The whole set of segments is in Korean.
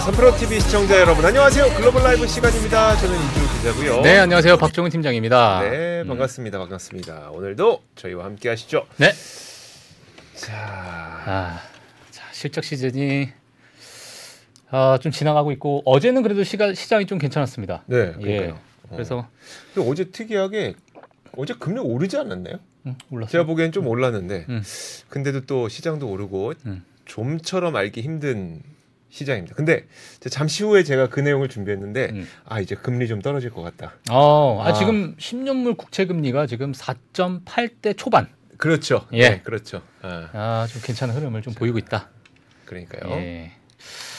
삼프로 TV 시청자 여러분 안녕하세요. 글로벌 라이브 시간입니다. 저는 이주 기자고요. 네, 안녕하세요. 박종훈 팀장입니다. 네, 반갑습니다. 반갑습니다. 오늘도 저희와 함께 하시죠. 네. 자, 아, 자, 실적 시즌이 아, 좀 지나가고 있고 어제는 그래도 시가, 시장이 좀 괜찮았습니다. 네, 예. 그러니까요. 그래서 근데 어제 특이하게 어제 금리 오르지 않았나요? 음, 올랐어요. 제가 보기엔 좀 올랐는데, 음. 근데도 또 시장도 오르고 음. 좀처럼 알기 힘든 시장입니다. 근데 잠시 후에 제가 그 내용을 준비했는데, 음. 아 이제 금리 좀 떨어질 것 같다. 어, 아, 아. 지금 10년물 국채 금리가 지금 4.8대 초반. 그렇죠. 예. 네, 그렇죠. 아, 아, 좀 괜찮은 흐름을 좀 보이고 있다. 그러니까요. 예.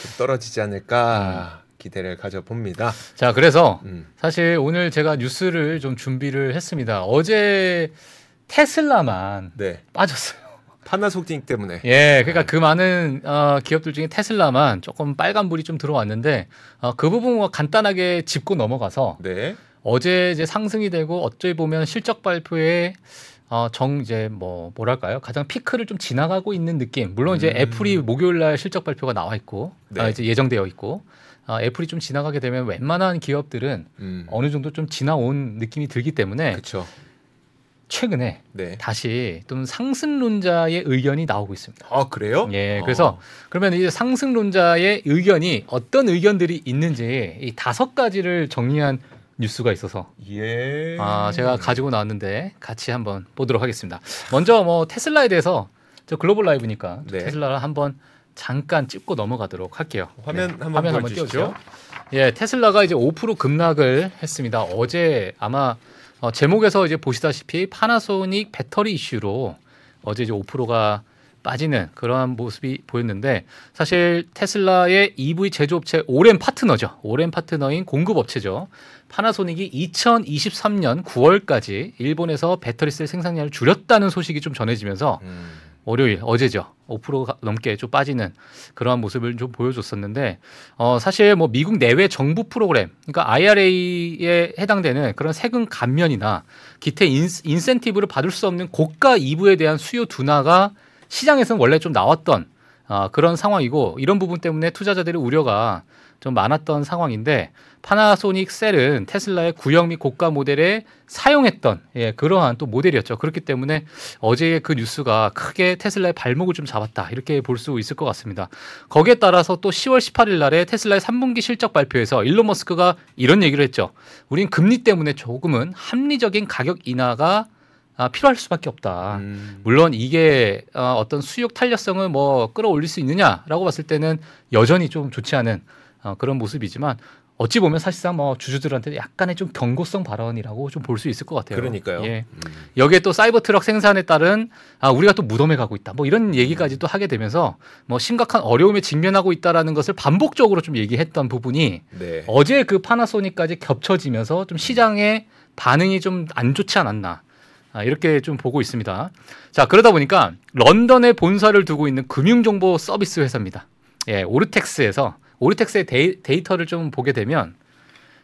좀 떨어지지 않을까 기대를 가져봅니다. 자, 그래서 음. 사실 오늘 제가 뉴스를 좀 준비를 했습니다. 어제 테슬라만 네. 빠졌어요. 파나소닉 때문에. 예, 그러니까 그 많은 어, 기업들 중에 테슬라만 조금 빨간 불이 좀 들어왔는데 어, 그 부분 뭐 간단하게 짚고 넘어가서 네. 어제 이제 상승이 되고 어찌 보면 실적 발표에 어, 정 이제 뭐 뭐랄까요 가장 피크를 좀 지나가고 있는 느낌. 물론 이제 음. 애플이 목요일 날 실적 발표가 나와 있고 네. 아, 이제 예정되어 있고 어, 애플이 좀 지나가게 되면 웬만한 기업들은 음. 어느 정도 좀 지나온 느낌이 들기 때문에 그렇죠. 최근에 네. 다시 좀 상승론자의 의견이 나오고 있습니다. 아 그래요? 예, 어. 그래서 그러면 이제 상승론자의 의견이 어떤 의견들이 있는지 이 다섯 가지를 정리한 뉴스가 있어서 예. 아 제가 가지고 나왔는데 같이 한번 보도록 하겠습니다. 먼저 뭐 테슬라에 대해서 저 글로벌 라이브니까 네. 테슬라를 한번 잠깐 찍고 넘어가도록 할게요. 화면 네, 한번 화면 한번 보여주시죠. 띄워주세요. 예, 테슬라가 이제 5% 급락을 했습니다. 어제 아마 어, 제목에서 이제 보시다시피 파나소닉 배터리 이슈로 어제 이제 5%가 빠지는 그러한 모습이 보였는데 사실 테슬라의 EV 제조업체 오랜 파트너죠. 오랜 파트너인 공급업체죠. 파나소닉이 2023년 9월까지 일본에서 배터리 셀 생산량을 줄였다는 소식이 좀 전해지면서 음. 월요일 어제죠. 5% 넘게 좀 빠지는 그러한 모습을 좀 보여줬었는데 어 사실 뭐 미국 내외 정부 프로그램 그러니까 IRA에 해당되는 그런 세금 감면이나 기타 인, 인센티브를 받을 수 없는 고가 EV에 대한 수요 둔화가 시장에서는 원래 좀 나왔던 어, 그런 상황이고 이런 부분 때문에 투자자들의 우려가 좀 많았던 상황인데 파나소닉 셀은 테슬라의 구형 및 고가 모델에 사용했던 예, 그러한 또 모델이었죠. 그렇기 때문에 어제의 그 뉴스가 크게 테슬라의 발목을 좀 잡았다 이렇게 볼 수 있을 것 같습니다. 거기에 따라서 또 10월 18일 날에 테슬라의 3분기 실적 발표에서 일론 머스크가 이런 얘기를 했죠. 우린 금리 때문에 조금은 합리적인 가격 인하가 아, 필요할 수밖에 없다. 음. 물론 이게 어, 어떤 수요 탄력성을 뭐 끌어올릴 수 있느냐라고 봤을 때는 여전히 좀 좋지 않은 어, 그런 모습이지만 어찌 보면 사실상 뭐 주주들한테 약간의 좀 경고성 발언이라고 좀 볼 수 있을 것 같아요. 그러니까요. 예. 음. 여기에 또 사이버 트럭 생산에 따른 아 우리가 또 무덤에 가고 있다. 뭐 이런 얘기까지 또 하게 되면서 뭐 심각한 어려움에 직면하고 있다라는 것을 반복적으로 좀 얘기했던 부분이 네. 어제 그 파나소닉까지 겹쳐지면서 좀 시장의 반응이 좀 안 좋지 않았나. 아, 이렇게 좀 보고 있습니다. 자, 그러다 보니까 런던에 본사를 두고 있는 금융정보 서비스 회사입니다. 예, 오르텍스에서 오르텍스의 데이, 데이터를 좀 보게 되면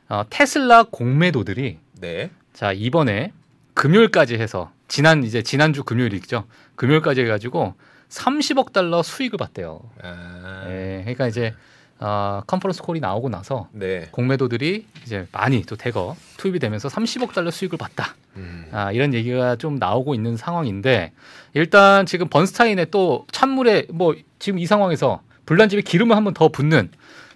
어, 테슬라 공매도들이 네. 자, 이번에 금요일까지 해서 지난 이제 지난주 금요일이죠. 금요일까지 해 가지고 30억 달러 수익을 봤대요. 아. 예, 그러니까 이제 어, 컨퍼런스 콜이 나오고 나서 네. 공매도들이 이제 많이 또 대거 투입이 되면서 30억 달러 수익을 봤다. 음. 아, 이런 얘기가 좀 나오고 있는 상황인데 일단 지금 번스타인의 또 찬물에 뭐 지금 이 상황에서 불난 집에 기름을 한번 더 붓는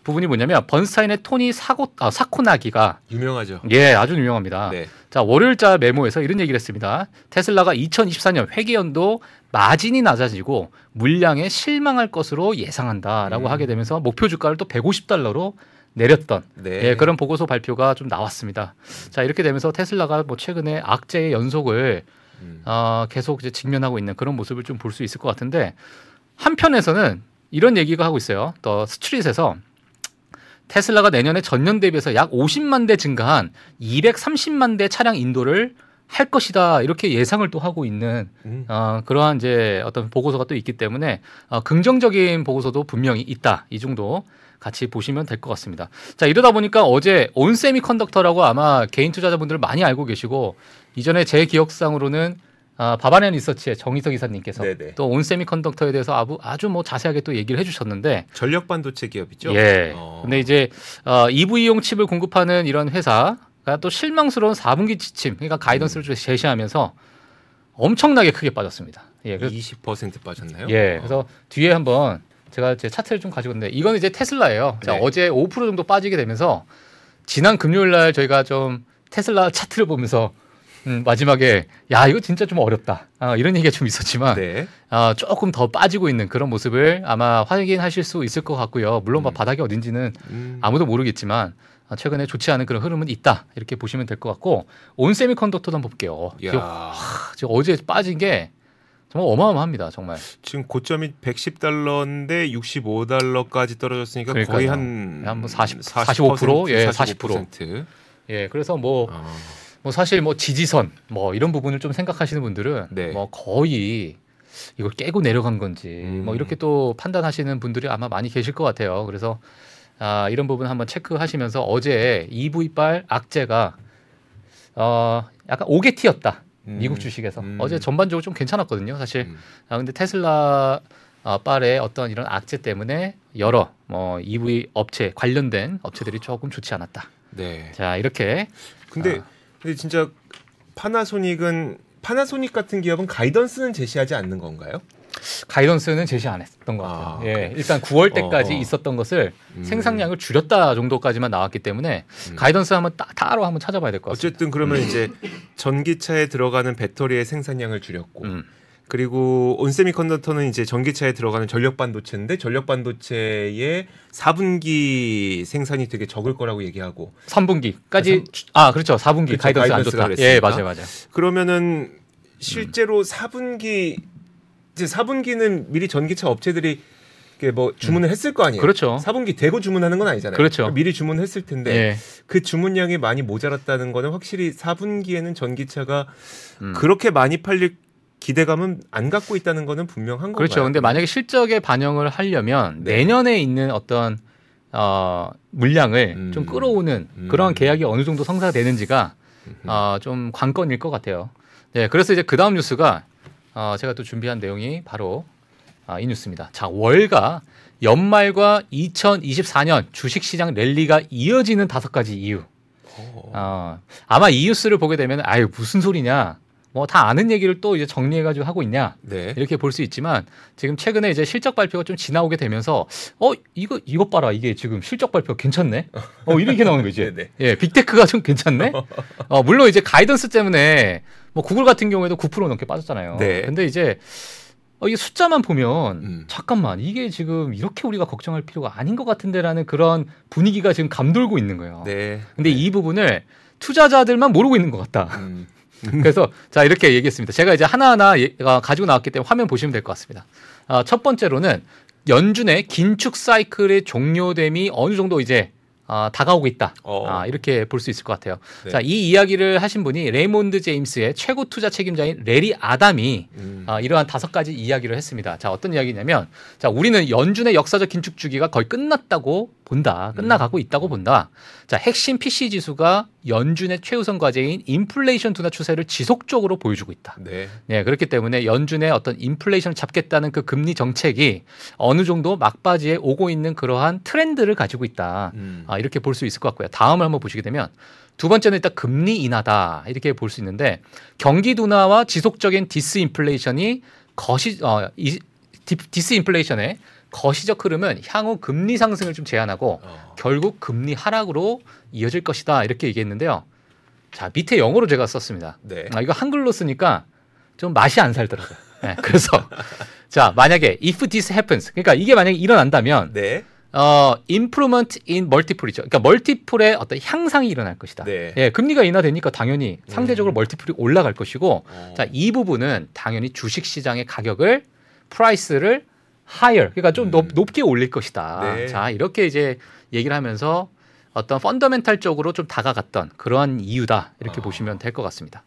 부분이 뭐냐면 번스타인의 토니 사고 아, 사코나기가 유명하죠. 예 아주 유명합니다. 네. 자 월요일자 메모에서 이런 얘기를 했습니다. 테슬라가 2024년 회계연도 마진이 낮아지고 물량에 실망할 것으로 예상한다라고 음. 하게 되면서 목표 주가를 또 150달러로 내렸던 네. 예, 그런 보고서 발표가 좀 나왔습니다. 자 이렇게 되면서 테슬라가 뭐 최근에 악재의 연속을 음. 어, 계속 이제 직면하고 있는 그런 모습을 좀 볼 수 있을 것 같은데 한편에서는 이런 얘기가 하고 있어요. 또 스트릿에서 테슬라가 내년에 전년 대비해서 약 50만 대 증가한 230만 대 차량 인도를 할 것이다 이렇게 예상을 또 하고 있는 음. 어, 그러한 이제 어떤 보고서가 또 있기 때문에 어, 긍정적인 보고서도 분명히 있다 이 정도 같이 보시면 될 것 같습니다. 자 이러다 보니까 어제 온세미컨덕터라고 아마 개인 투자자분들 많이 알고 계시고 이전에 제 기억상으로는 아, 바바리안 리서치의 정희석 이사님께서 네네. 또 온세미컨덕터에 대해서 아주, 아주 뭐 자세하게 또 얘기를 해주셨는데 전력 반도체 기업이죠. 예. 어. 근데 이제 어, EV용 칩을 공급하는 이런 회사가 또 실망스러운 4분기 지침, 그러니까 가이던스를 좀 제시하면서 엄청나게 크게 빠졌습니다. 예. 그래서 20% 빠졌나요? 예. 어. 그래서 뒤에 한번 제가 제 차트를 좀 가지고 있는데 이거는 이제 테슬라예요. 자, 네. 어제 5% 정도 빠지게 되면서 지난 금요일 날 저희가 좀 테슬라 차트를 보면서 음, 마지막에 야 이거 진짜 좀 어렵다 아, 이런 얘기가 좀 있었지만 네. 아, 조금 더 빠지고 있는 그런 모습을 아마 확인하실 수 있을 것 같고요. 물론 뭐 음. 바닥이 어딘지는 음. 아무도 모르겠지만 아, 최근에 좋지 않은 그런 흐름은 있다 이렇게 보시면 될 것 같고 온 세미컨덕터도 한번 볼게요. 야. 이거, 하, 지금 어제 빠진 게 정말 어마어마합니다. 정말. 지금 고점이 110달러인데 65달러까지 떨어졌으니까 거의 그러니까요. 한 한뭐 40, 45%? 예, 40%. 예, 그래서 뭐, 어. 뭐 사실 뭐 지지선 뭐 이런 부분을 좀 생각하시는 분들은 네. 뭐 거의 이걸 깨고 내려간 건지 음. 뭐 이렇게 또 판단하시는 분들이 아마 많이 계실 것 같아요. 그래서 아, 이런 부분 한번 체크하시면서 어제 EV빨 악재가 어, 약간 오게티였다. 음. 미국 주식에서 음. 어제 전반적으로 좀 괜찮았거든요. 사실 음. 아 근데 테슬라 어, 빨의 어떤 이런 악재 때문에 여러 뭐 EV 업체 관련된 업체들이 조금 좋지 않았다. 네. 자 이렇게 근데 아. 근데 진짜 파나소닉은 파나소닉 같은 기업은 가이던스는 제시하지 않는 건가요? 가이던스는 제시 안 했던 것 아, 같아요. 그래요? 예, 일단 9월 때까지 어, 어. 있었던 것을 음. 생산량을 줄였다 정도까지만 나왔기 때문에 음. 가이던스 한번 따, 따로 한번 찾아봐야 될 것 같습니다. 어쨌든 그러면 이제 전기차에 들어가는 배터리의 생산량을 줄였고 음, 그리고 온세미컨덕터는 이제 전기차에 들어가는 전력 반도체인데 전력 반도체의 4분기 생산이 되게 적을 거라고 얘기하고 3분기까지 아 그렇죠 4분기 그렇죠, 가이던스 안 좋다. 그랬으니까. 예 맞아요 맞아요. 그러면은 실제로 4분기 이제 4분기는 미리 전기차 업체들이 뭐 주문을 했을 거 아니에요. 그렇죠. 4분기 대고 주문하는 건 아니잖아요. 그렇죠. 미리 주문했을 텐데 예. 그 주문량이 많이 모자랐다는 거는 확실히 4분기에는 전기차가 음. 그렇게 많이 팔릴 기대감은 안 갖고 있다는 거는 분명한 그렇죠. 건가요? 근데 만약에 실적에 반영을 하려면 네. 내년에 있는 어떤 어, 물량을 음. 좀 끌어오는 음. 그런 계약이 어느 정도 성사되는지가. 어, 좀 관건일 것 같아요. 네, 그래서 이제 그 다음 뉴스가 어, 제가 또 준비한 내용이 바로 아, 이 뉴스입니다. 자, 월가 연말과 2024년 주식시장 랠리가 이어지는 다섯 가지 이유. 어. 어, 아마 이 뉴스를 보게 되면 아유 무슨 소리냐, 뭐 다 아는 얘기를 또 이제 정리해가지고 하고 있냐. 네. 이렇게 볼 수 있지만 지금 최근에 이제 실적 발표가 좀 지나오게 되면서 어 이거 이것 봐라 이게 지금 실적 발표 괜찮네 어 이렇게 나오는 거지. 예 빅테크가 좀 괜찮네 어 물론 이제 가이던스 때문에 뭐 구글 같은 경우에도 9% 넘게 빠졌잖아요 네. 근데 이제 어 이게 숫자만 보면 음. 잠깐만 이게 지금 이렇게 우리가 걱정할 필요가 아닌 것 같은데라는 그런 분위기가 지금 감돌고 있는 거예요 네. 근데 이 부분을 투자자들만 모르고 있는 것 같다 음. 그래서 자 이렇게 얘기했습니다. 제가 이제 하나하나 예- 어, 가지고 나왔기 때문에 화면 보시면 될 것 같습니다. 어, 첫 번째로는 연준의 긴축 사이클의 종료됨이 어느 정도 이제 어, 다가오고 있다. 어. 아, 이렇게 볼 수 있을 것 같아요. 네. 자, 이 이야기를 하신 분이 레이몬드 제임스의 최고 투자 책임자인 레리 아담이 음. 아, 이러한 다섯 가지 이야기를 했습니다. 자, 어떤 이야기냐면, 자, 우리는 연준의 역사적 긴축 주기가 거의 끝났다고 본다. 끝나가고 음. 있다고 본다. 자, 핵심 PCE 지수가 연준의 최우선 과제인 인플레이션 둔화 추세를 지속적으로 보여주고 있다. 네. 네, 그렇기 때문에 연준의 어떤 인플레이션을 잡겠다는 그 금리 정책이 어느 정도 막바지에 오고 있는 그러한 트렌드를 가지고 있다. 음. 아, 이렇게 볼 수 있을 것 같고요. 다음을 한번 보시게 되면 두 번째는 일단 금리 인하다 이렇게 볼 수 있는데 경기 둔화와 지속적인 디스인플레이션이 거시 어, 이, 디, 디스인플레이션의 거시적 흐름은 향후 금리 상승을 좀 제한하고 어. 결국 금리 하락으로 이어질 것이다 이렇게 얘기했는데요. 자 밑에 영어로 제가 썼습니다. 네. 아, 이거 한글로 쓰니까 좀 맛이 안 살더라고요. 네, 그래서 자 만약에 if this happens 그러니까 이게 만약에 일어난다면 네. 어 improvement in multiple이죠. 그러니까 멀티플의 어떤 향상이 일어날 것이다. 네. 예, 금리가 인하되니까 당연히 상대적으로 음. 멀티플이 올라갈 것이고 어. 자이 부분은 당연히 주식 시장의 가격을 price를 higher 그러니까 좀 음. 높, 높게 올릴 것이다. 네. 자 이렇게 이제 얘기를 하면서 어떤 펀더멘탈적으로 좀 다가갔던 그러한 이유다 이렇게 아. 보시면 될 것 같습니다.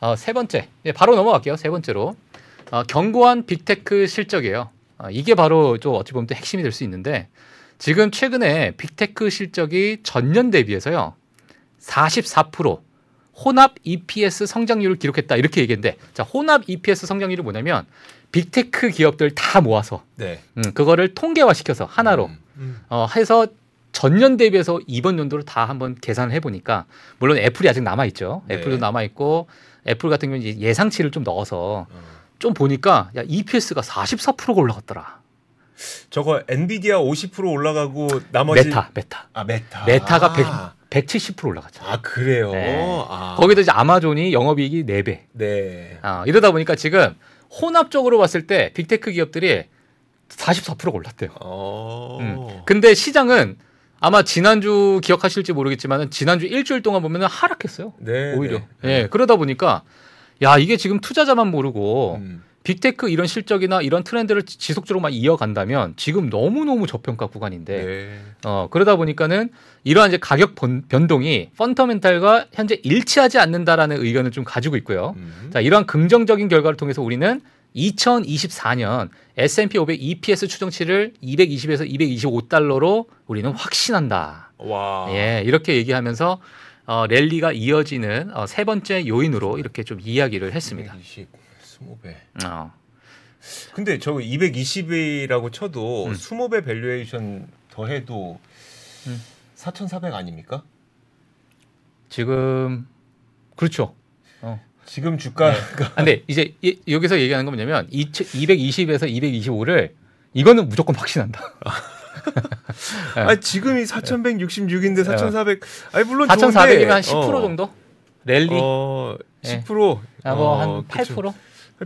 어, 세 번째 예, 바로 넘어갈게요. 세 번째로 어, 견고한 빅테크 실적이에요. 어, 이게 바로 좀 어찌 보면 또 핵심이 될 수 있는데 지금 최근에 빅테크 실적이 전년 대비해서요 44% 혼합 EPS 성장률을 기록했다 이렇게 얘기했는데 자 혼합 EPS 성장률이 뭐냐면 빅테크 기업들 다 모아서 네. 음, 그거를 통계화 시켜서 하나로 음, 음. 어, 해서 전년 대비해서 이번 연도를 다 한번 계산을 해보니까 물론 애플이 아직 남아 있죠. 네. 애플도 남아 있고 애플 같은 경우는 이제 예상치를 좀 넣어서 어. 좀 보니까 야 EPS가 44%가 올라갔더라. 저거 엔비디아 50% 올라가고 나머지 메타 메타 아 메타 메타가 아, 100, 170% 올라갔죠. 아 그래요. 네. 아. 거기도 이제 아마존이 영업이익이 4배. 네. 아, 이러다 보니까 지금 혼합적으로 봤을 때 빅테크 기업들이 44%가 올랐대요. 어. 음. 근데 시장은 아마 지난주 기억하실지 모르겠지만 지난주 일주일 동안 보면 하락했어요. 네. 오히려. 네. 예. 그러다 보니까 야, 이게 지금 투자자만 모르고 음. 빅테크 이런 실적이나 이런 트렌드를 지- 지속적으로 만 이어간다면 지금 너무너무 저평가 구간인데 네. 어, 그러다 보니까는 이러한 이제 가격 번- 변동이 펀더멘탈과 현재 일치하지 않는다라는 의견을 좀 가지고 있고요. 음. 자, 이러한 긍정적인 결과를 통해서 우리는 2024년 S&P 500 EPS 추정치를 220에서 225달러로 우리는 확신한다. 와. 예, 이렇게 얘기하면서 어, 랠리가 이어지는 어, 세 번째 요인으로 이렇게 좀 이야기를 했습니다. 220, 20배. 어, 근데 저 220이라고 쳐도 음. 20배 valuation 더해도 음. 4,400 아닙니까? 지금 그렇죠. 어. 지금 주가가 아, 근데 이제 이- 여기서 얘기하는 건 뭐냐면 220에서 225를 이거는 무조건 확신한다. 네. 아 지금이 4,166인데 4,400. 아니 물론 4,400이면 한 좋은데, 10% 어, 정도? 랠리? 어, 예. 10%. 아, 뭐한 어, 8%?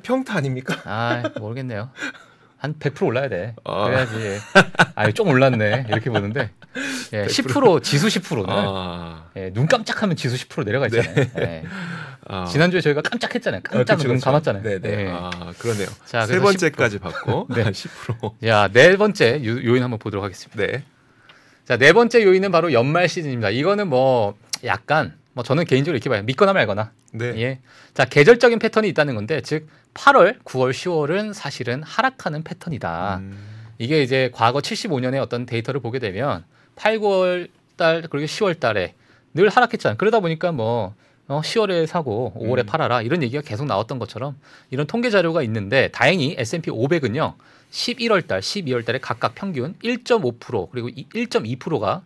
평타 아닙니까? 아, 모르겠네요. 한 100% 올라야 돼. 아. 그래야지. 아, 좀 올랐네. 이렇게 보는데. 예, 10% 지수 10%는 아, 예, 눈 깜짝하면 지수 10% 내려가 있잖아요. 예. 아. 지난주에 저희가 깜짝했잖아요. 아, 깜짝 그쵸, 눈 그쵸. 감았잖아요. 네네. 예. 아 그러네요. 자, 세 번째까지 받고 네. 10%. 야, 네 번째 요- 요인 한번 보도록 하겠습니다. 네. 자, 네 번째 요인은 바로 연말 시즌입니다. 이거는 뭐 약간 뭐 저는 개인적으로 이렇게 봐요. 믿거나 말거나. 네. 예. 자, 계절적인 패턴이 있다는 건데 즉 8월, 9월, 10월은 사실은 하락하는 패턴이다. 음, 이게 이제 과거 75년의 어떤 데이터를 보게 되면 8, 9월 달 그리고 10월 달에 늘 하락했잖아요. 그러다 보니까 뭐 어, 10월에 사고 5월에 음. 팔아라 이런 얘기가 계속 나왔던 것처럼 이런 통계 자료가 있는데 다행히 S&P 500은요 11월 달, 12월 달에 각각 평균 1.5% 그리고 1.2%가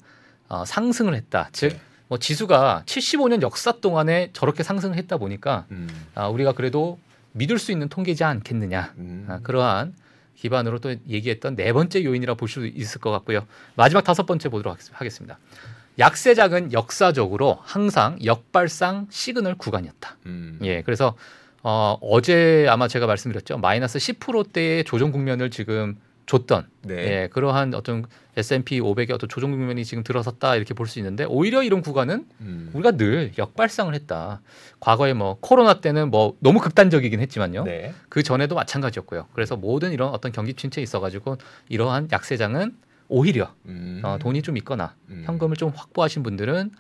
어, 상승을 했다. 즉 네. 뭐 지수가 75년 역사 동안에 저렇게 상승을 했다 보니까 음, 아, 우리가 그래도 믿을 수 있는 통계지 않겠느냐. 음. 아, 그러한 기반으로 또 얘기했던 네 번째 요인이라 볼 수 있을 것 같고요. 마지막 다섯 번째 보도록 하겠- 하겠습니다. 약세장은 역사적으로 항상 역발상 시그널 구간이었다. 음. 예, 그래서 어, 어제 아마 제가 말씀드렸죠. 마이너스 10%대의 조정 국면을 지금 줬던 네. 예, 그러한 어떤 S&P 500의 어떤 조정 국면이 지금 들어섰다 이렇게 볼 수 있는데 오히려 이런 구간은 음. 우리가 늘 역발상을 했다. 과거에 뭐 코로나 때는 뭐 너무 극단적이긴 했지만요. 네. 그 전에도 마찬가지였고요. 그래서 모든 이런 어떤 경기 침체에 있어 가지고 이러한 약세장은 오히려 음. 어, 돈이 좀 있거나 음. 현금을 좀 확보하신 분들은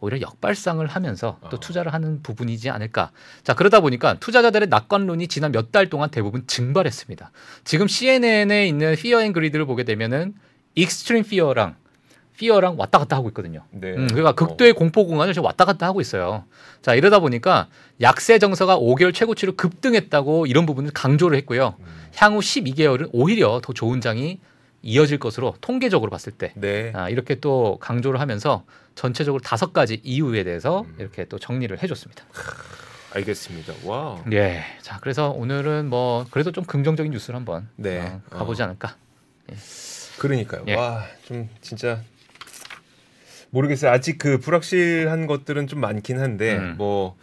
오히려 역발상을 하면서 또 어. 투자를 하는 부분이지 않을까. 자 그러다 보니까 투자자들의 낙관론이 지난 몇 달 동안 대부분 증발했습니다. 지금 CNN에 있는 Fear and Greed를 보게 되면은 extreme fear랑 fear랑 왔다 갔다 하고 있거든요. 네. 음, 그러니까 극도의 공포 공간을 지금 왔다 갔다 하고 있어요. 자 이러다 보니까 약세 정서가 5개월 최고치로 급등했다고 이런 부분을 강조를 했고요. 음. 향후 12개월은 오히려 더 좋은 장이 이어질 것으로 통계적으로 봤을 때 네. 아, 이렇게 또 강조를 하면서 전체적으로 다섯 가지 이유에 대해서 음. 이렇게 또 정리를 해줬습니다. 알겠습니다. 와. 예, 자 그래서 오늘은 뭐 그래도 좀 긍정적인 뉴스를 한번 네. 어, 가보지 어. 않을까. 그러니까요. 예. 와, 좀 진짜 모르겠어요. 아직 그 불확실한 것들은 좀 많긴 한데 음. 뭐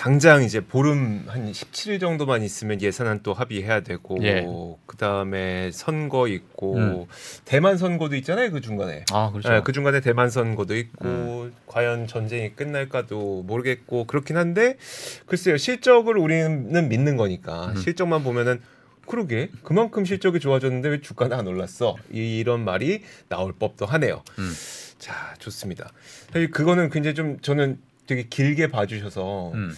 당장 이제 보름 한 17일 정도만 있으면 예산안 또 합의해야 되고 예. 그다음에 선거 있고 음. 대만 선거도 있잖아요. 그 중간에. 아 그렇죠. 예, 그 중간에 대만 선거도 있고 과연 전쟁이 끝날까도 모르겠고 그렇긴 한데 글쎄요 실적을 우리는 믿는 거니까 음. 실적만 보면은 그러게 그만큼 실적이 좋아졌는데 왜 주가는 안 올랐어 이런 말이 나올 법도 하네요. 음. 자 좋습니다. 사실 그거는 굉장히 좀 저는 되게 길게 봐주셔서 음.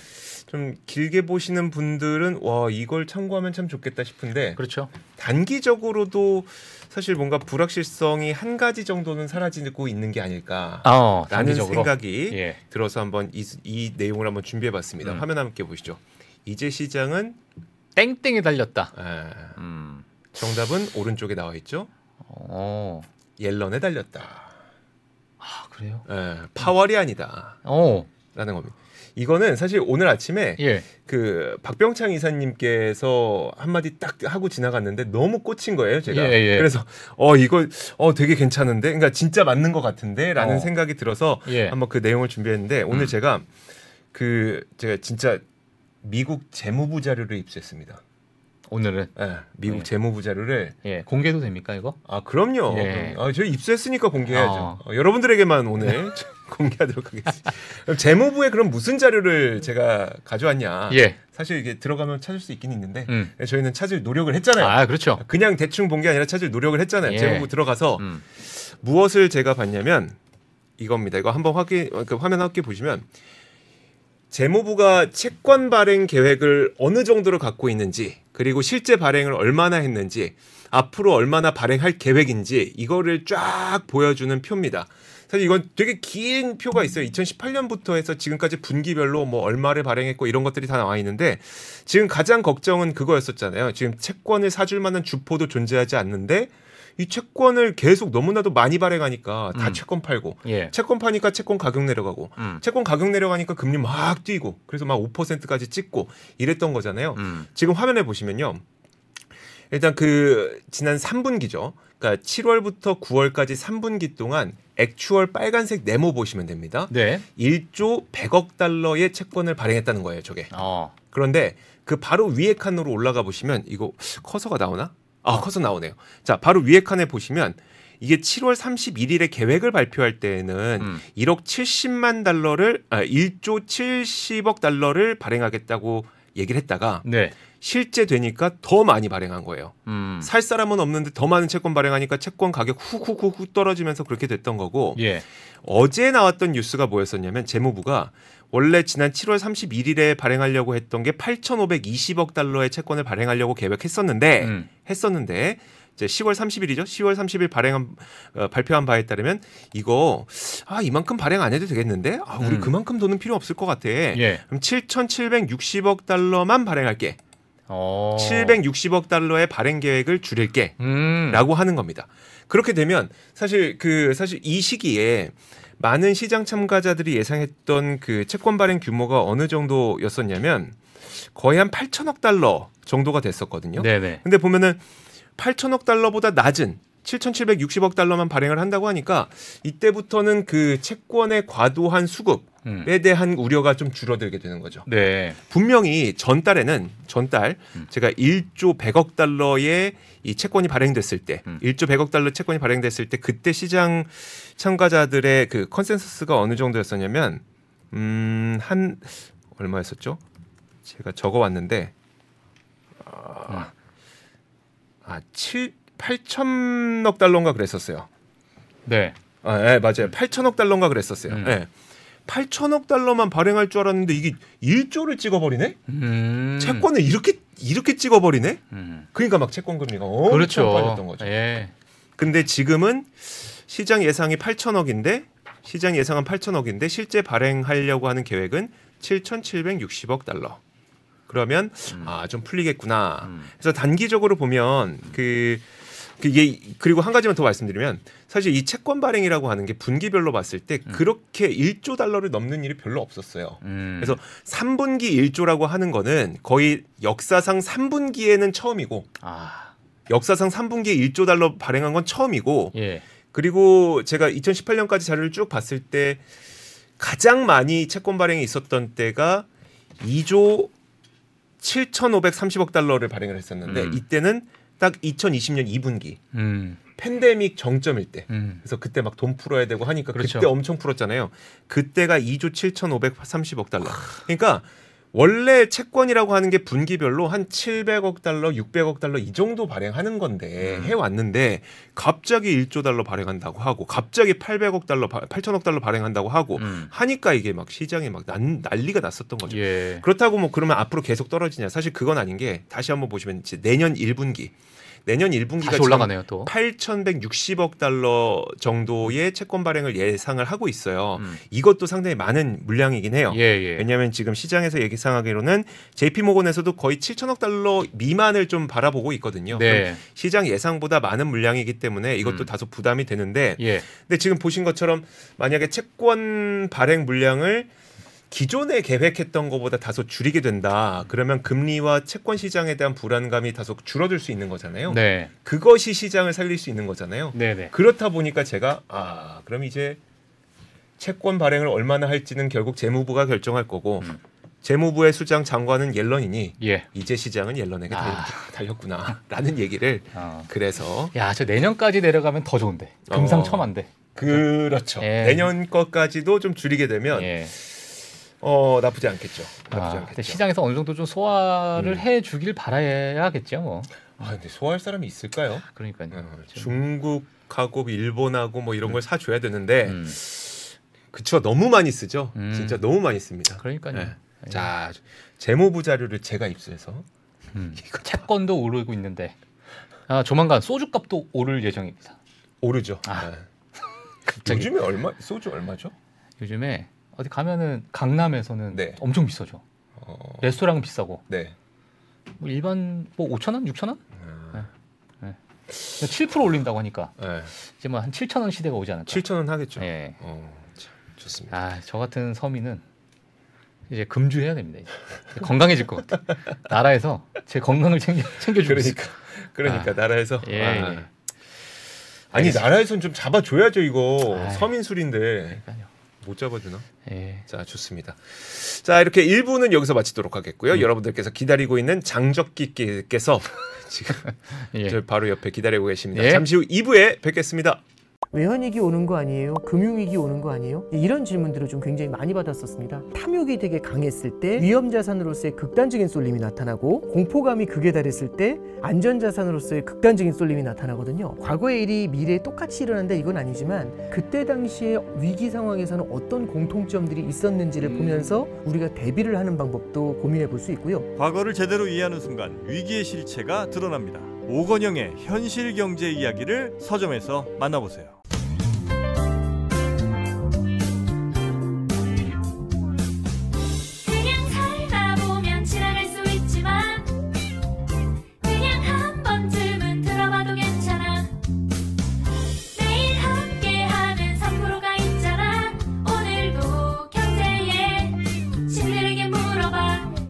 좀 길게 보시는 분들은 와 이걸 참고하면 참 좋겠다 싶은데 그렇죠. 단기적으로도 사실 뭔가 불확실성이 한 가지 정도는 사라지고 있는 게 아닐까 어, 라는 단기적으로. 생각이 예. 들어서 한번 이, 이 내용을 한번 준비해봤습니다. 음. 화면 함께 보시죠. 이제 시장은 땡땡에 달렸다. 아, 음. 정답은 오른쪽에 나와 있죠. 어. 옐런에 달렸다. 아, 그래요? 예, 파월이 아니다. 어. 라는 겁니다. 이거는 사실 오늘 아침에 예. 그 박병창 이사님께서 한마디 딱 하고 지나갔는데 너무 꽂힌 거예요, 제가. 예, 예. 그래서 어 이거 어 되게 괜찮은데, 그러니까 진짜 맞는 것 같은데라는 어. 생각이 들어서 예. 한번 그 내용을 준비했는데 오늘 음. 제가 그 제가 진짜 미국 재무부 자료를 입수했습니다. 오늘은 예, 미국 네. 재무부 자료를 예. 공개도 됩니까, 이거? 아 그럼요. 예. 아, 저희 입수했으니까 공개해야죠. 어. 어, 여러분들에게만 오늘 공개하도록 하겠습니다. 그럼 재무부에 그럼 무슨 자료를 제가 가져왔냐? 예. 사실 이게 들어가면 찾을 수 있긴 있는데 음. 저희는 찾을 노력을 했잖아요. 아, 그렇죠. 그냥 대충 본 게 아니라 찾을 노력을 했잖아요. 예. 재무부 들어가서 음. 무엇을 제가 봤냐면 이겁니다. 이거 한번 확인 그 화면 함께 보시면 재무부가 채권 발행 계획을 어느 정도로 갖고 있는지 그리고 실제 발행을 얼마나 했는지 앞으로 얼마나 발행할 계획인지 이거를 쫙 보여주는 표입니다. 사실 이건 되게 긴 표가 있어요. 2018년부터 해서 지금까지 분기별로 뭐 얼마를 발행했고 이런 것들이 다 나와 있는데 지금 가장 걱정은 그거였었잖아요. 지금 채권을 사줄 만한 주포도 존재하지 않는데 이 채권을 계속 너무나도 많이 발행하니까 다 음. 채권 팔고 예. 채권 파니까 채권 가격 내려가고 음. 채권 가격 내려가니까 금리 막 뛰고 그래서 막 5%까지 찍고 이랬던 거잖아요. 음. 지금 화면에 보시면요. 일단 그 지난 3분기죠. 그러니까 7월부터 9월까지 3분기 동안 액추얼 빨간색 네모 보시면 됩니다. 네. 1조 100억 달러의 채권을 발행했다는 거예요, 저게. 어. 그런데 그 바로 위에 칸으로 올라가 보시면 이거 커서가 나오나? 아, 커서 나오네요. 자, 바로 위에 칸에 보시면 이게 7월 31일에 계획을 발표할 때에는 음. 1억 70만 달러를 아, 1조 70억 달러를 발행하겠다고 얘기를 했다가 네. 실제 되니까 더 많이 발행한 거예요. 음. 살 사람은 없는데 더 많은 채권 발행하니까 채권 가격 훅훅훅훅 떨어지면서 그렇게 됐던 거고 예. 어제 나왔던 뉴스가 뭐였었냐면 재무부가 원래 지난 7월 31일에 발행하려고 했던 게 8,520억 달러의 채권을 발행하려고 계획했었는데 음. 했었는데 이제 10월 30일이죠. 10월 30일 발행한 어, 발표한 바에 따르면 이거 아 이만큼 발행 안 해도 되겠는데 아 우리 음. 그만큼 돈은 필요 없을 것 같아. 예. 그럼 7,760억 달러만 발행할게. 어. 760억 달러의 발행 계획을 줄일게. 음. 라고 하는 겁니다. 그렇게 되면 사실 그 사실 이 시기에 많은 시장 참가자들이 예상했던 그 채권 발행 규모가 어느 정도였었냐면 거의 한 8천억 달러 정도가 됐었거든요. 네, 네. 근데 보면은 8천억 달러보다 낮은 7,760억 달러만 발행을 한다고 하니까 이때부터는 그 채권의 과도한 수급에 음. 대한 우려가 좀 줄어들게 되는 거죠. 네. 분명히 전달에는 전달 음. 제가 1조 100억 달러의 이 채권이 발행됐을 때 음. 1조 100억 달러 채권이 발행됐을 때 그때 시장 참가자들의 그 consensus가 어느 정도였었냐면 음한 얼마였었죠? 제가 적어 왔는데 아, 아 7, 8천억 달러인가 그랬었어요. 네. 아, 예, 맞아요. 8천억 달러인가 그랬었어요. 음. 예. 8천억 달러만 발행할 줄 알았는데 이게 1조를 찍어버리네? 음. 채권을 이렇게 이렇게 찍어버리네? 음. 그러니까 막 채권 금리가 엄청 그렇죠. 빨렸던 거죠. 예. 근데 지금은 시장 예상이 8천억인데 시장 예상은 8천억인데 실제 발행하려고 하는 계획은 7,760억 달러. 그러면 아좀 풀리겠구나. 음. 그래서 단기적으로 보면 그 그게 그리고 한 가지만 더 말씀드리면 사실 이 채권 발행이라고 하는 게 분기별로 봤을 때 그렇게 1조 달러를 넘는 일이 별로 없었어요. 음. 그래서 3분기 1조라고 하는 거는 거의 역사상 3분기에는 처음이고 아. 역사상 3분기에 1조 달러 발행한 건 처음이고 예. 그리고 제가 2018년까지 자료를 쭉 봤을 때 가장 많이 채권 발행이 있었던 때가 2조 7,530억 달러를 발행을 했었는데 음. 이때는 딱 2020년 2분기 음. 팬데믹 정점일 때 음. 그래서 그때 막 돈 풀어야 되고 하니까 그 그렇죠. 때 엄청 풀었잖아요. 그때가 2조 7,530억 달러. 그러니까 원래 채권이라고 하는 게 분기별로 한 700억 달러, 600억 달러 이 정도 발행하는 건데 음. 해 왔는데 갑자기 1조 달러 발행한다고 하고 갑자기 800억 달러, 8천억 달러 발행한다고 하고 음. 하니까 이게 막 시장에 막 난, 난리가 났었던 거죠. 예. 그렇다고 뭐 그러면 앞으로 계속 떨어지냐? 사실 그건 아닌 게 다시 한번 보시면 이제 내년 1분기 내년 1분기가 다시 올라가네요 또. 8,160억 달러 정도의 채권 발행을 예상을 하고 있어요. 음. 이것도 상당히 많은 물량이긴 해요. 예, 예. 왜냐하면 지금 시장에서 예상하기로는 JP 모건에서도 거의 7천억 달러 미만을 좀 바라보고 있거든요. 네. 시장 예상보다 많은 물량이기 때문에 이것도 음. 다소 부담이 되는데 예. 근데 지금 보신 것처럼 만약에 채권 발행 물량을 기존에 계획했던 것보다 다소 줄이게 된다. 그러면 금리와 채권 시장에 대한 불안감이 다소 줄어들 수 있는 거잖아요. 네. 그것이 시장을 살릴 수 있는 거잖아요. 네, 네. 그렇다 보니까 제가 아 그럼 이제 채권 발행을 얼마나 할지는 결국 재무부가 결정할 거고 음. 재무부의 수장 장관은 옐런이니 예. 이제 시장은 옐런에게 아. 달, 렸구나라는 얘기를 어. 그래서 야, 저 내년까지 내려가면 더 좋은데. 금상첨화인데. 그렇죠 예. 내년 것까지도 좀 줄이게 되면 예. 어 나쁘지 않겠죠 나쁘지 아, 않겠죠 시장에서 어느 정도 좀 소화를 음. 해 주길 바라야겠죠, 뭐. 아 근데 소화할 사람이 있을까요 그러니까요. 어, 좀. 중국하고 일본하고 뭐 이런 걸 사줘야 되는데 음. 그쵸 너무 많이 쓰죠 음. 진짜 너무 많이 씁니다 그러니까요. 네. 자 재무부 자료를 제가 입수해서 음. 채권도 오르고 있는데. 아, 조만간 소주값도 오를 예정입니다. 오르죠. 아, 네. 요즘에 얼마 소주 얼마죠? 요즘에 어디 가면은 강남에서는 네. 엄청 비싸죠. 어, 레스토랑 비싸고 네. 뭐 일반 뭐 5천 원, 6천 원? 아, 7% 올린다고 하니까 네. 이제 뭐 한 7천 원 시대가 오지 않을까. 7천 원 하겠죠. 예. 어, 참, 좋습니다. 아, 저 같은 서민은 이제 금주해야 됩니다. 이제. 건강해질 것 같아. 나라에서 제 건강을 챙겨 챙겨주고 있어요. 그러니까 그러니까 나라에서 예, 아. 예. 아니. 나라에선 좀 잡아줘야죠 이거 아이. 서민 술인데 그러니까요. 못 잡아주나? 예. 자 좋습니다. 자 이렇게 1부는 여기서 마치도록 하겠고요. 음. 여러분들께서 기다리고 있는 장적기께서 지금 예. 저 바로 옆에 기다리고 계십니다. 예. 잠시 후 2부에 뵙겠습니다. 외환위기 오는 거 아니에요? 금융위기 오는 거 아니에요? 이런 질문들을 좀 굉장히 많이 받았었습니다. 탐욕이 되게 강했을 때 위험자산으로서의 극단적인 쏠림이 나타나고 공포감이 극에 달했을 때 안전자산으로서의 극단적인 쏠림이 나타나거든요. 과거의 일이 미래에 똑같이 일어난다 이건 아니지만 그때 당시에 위기 상황에서는 어떤 공통점들이 있었는지를 보면서 우리가 대비를 하는 방법도 고민해 볼 수 있고요. 과거를 제대로 이해하는 순간 위기의 실체가 드러납니다. 오건영의 현실 경제 이야기를 서점에서 만나보세요.